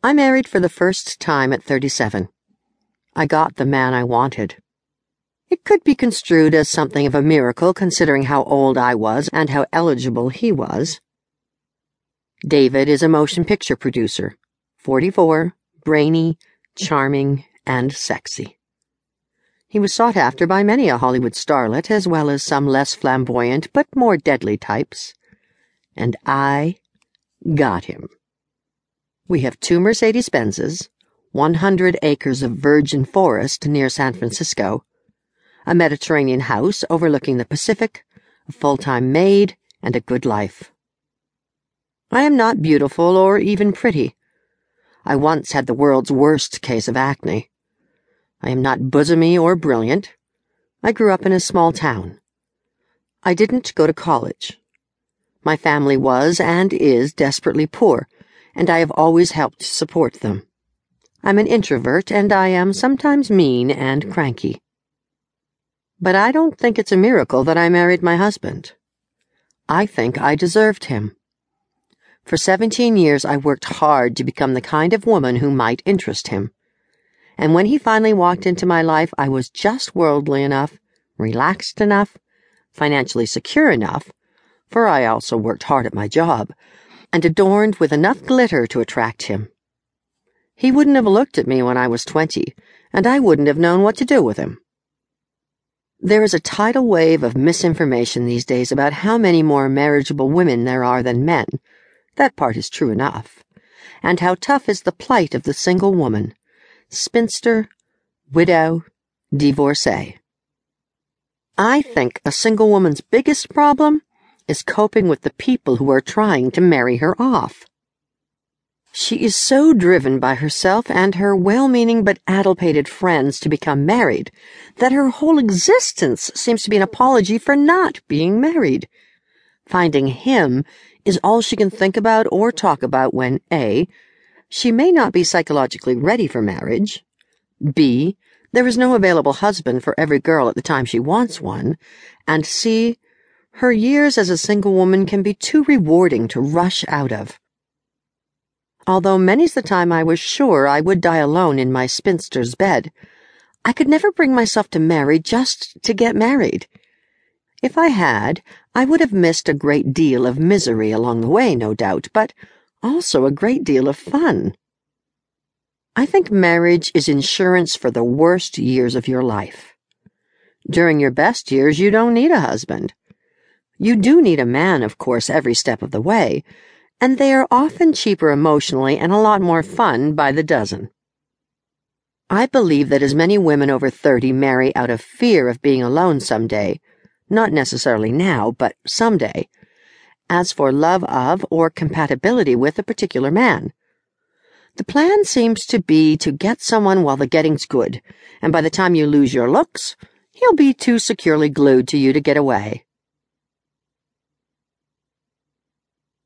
I married for the first time at 37. I got the man I wanted. It could be construed as something of a miracle considering how old I was and how eligible he was. David is a motion picture producer, 44, brainy, charming, and sexy. He was sought after by many a Hollywood starlet, as well as some less flamboyant but more deadly types. And I got him. We have two Mercedes Benzes, 100 acres of virgin forest near San Francisco, a Mediterranean house overlooking the Pacific, a full time maid, and a good life. I am not beautiful or even pretty. I once had the world's worst case of acne. I am not bosomy or brilliant. I grew up in a small town. I didn't go to college. My family was and is desperately poor and I have always helped support them. I'm an introvert, and I am sometimes mean and cranky. But I don't think it's a miracle that I married my husband. I think I deserved him. For 17 years, I worked hard to become the kind of woman who might interest him. And when he finally walked into my life, I was just worldly enough, relaxed enough, financially secure enough, for I also worked hard at my job and adorned with enough glitter to attract him. He wouldn't have looked at me when I was twenty, and I wouldn't have known what to do with him. There is a tidal wave of misinformation these days about how many more marriageable women there are than men. That part is true enough. And how tough is the plight of the single woman spinster, widow, divorcee. I think a single woman's biggest problem is coping with the people who are trying to marry her off. She is so driven by herself and her well-meaning but addlepated friends to become married that her whole existence seems to be an apology for not being married. Finding him is all she can think about or talk about when A. She may not be psychologically ready for marriage. B. There is no available husband for every girl at the time she wants one. And C. Her years as a single woman can be too rewarding to rush out of. Although many's the time I was sure I would die alone in my spinster's bed, I could never bring myself to marry just to get married. If I had, I would have missed a great deal of misery along the way, no doubt, but also a great deal of fun. I think marriage is insurance for the worst years of your life. During your best years, you don't need a husband. You do need a man, of course, every step of the way, and they are often cheaper emotionally and a lot more fun by the dozen. I believe that as many women over 30 marry out of fear of being alone someday, not necessarily now, but someday, as for love of or compatibility with a particular man. The plan seems to be to get someone while the getting's good, and by the time you lose your looks, he'll be too securely glued to you to get away.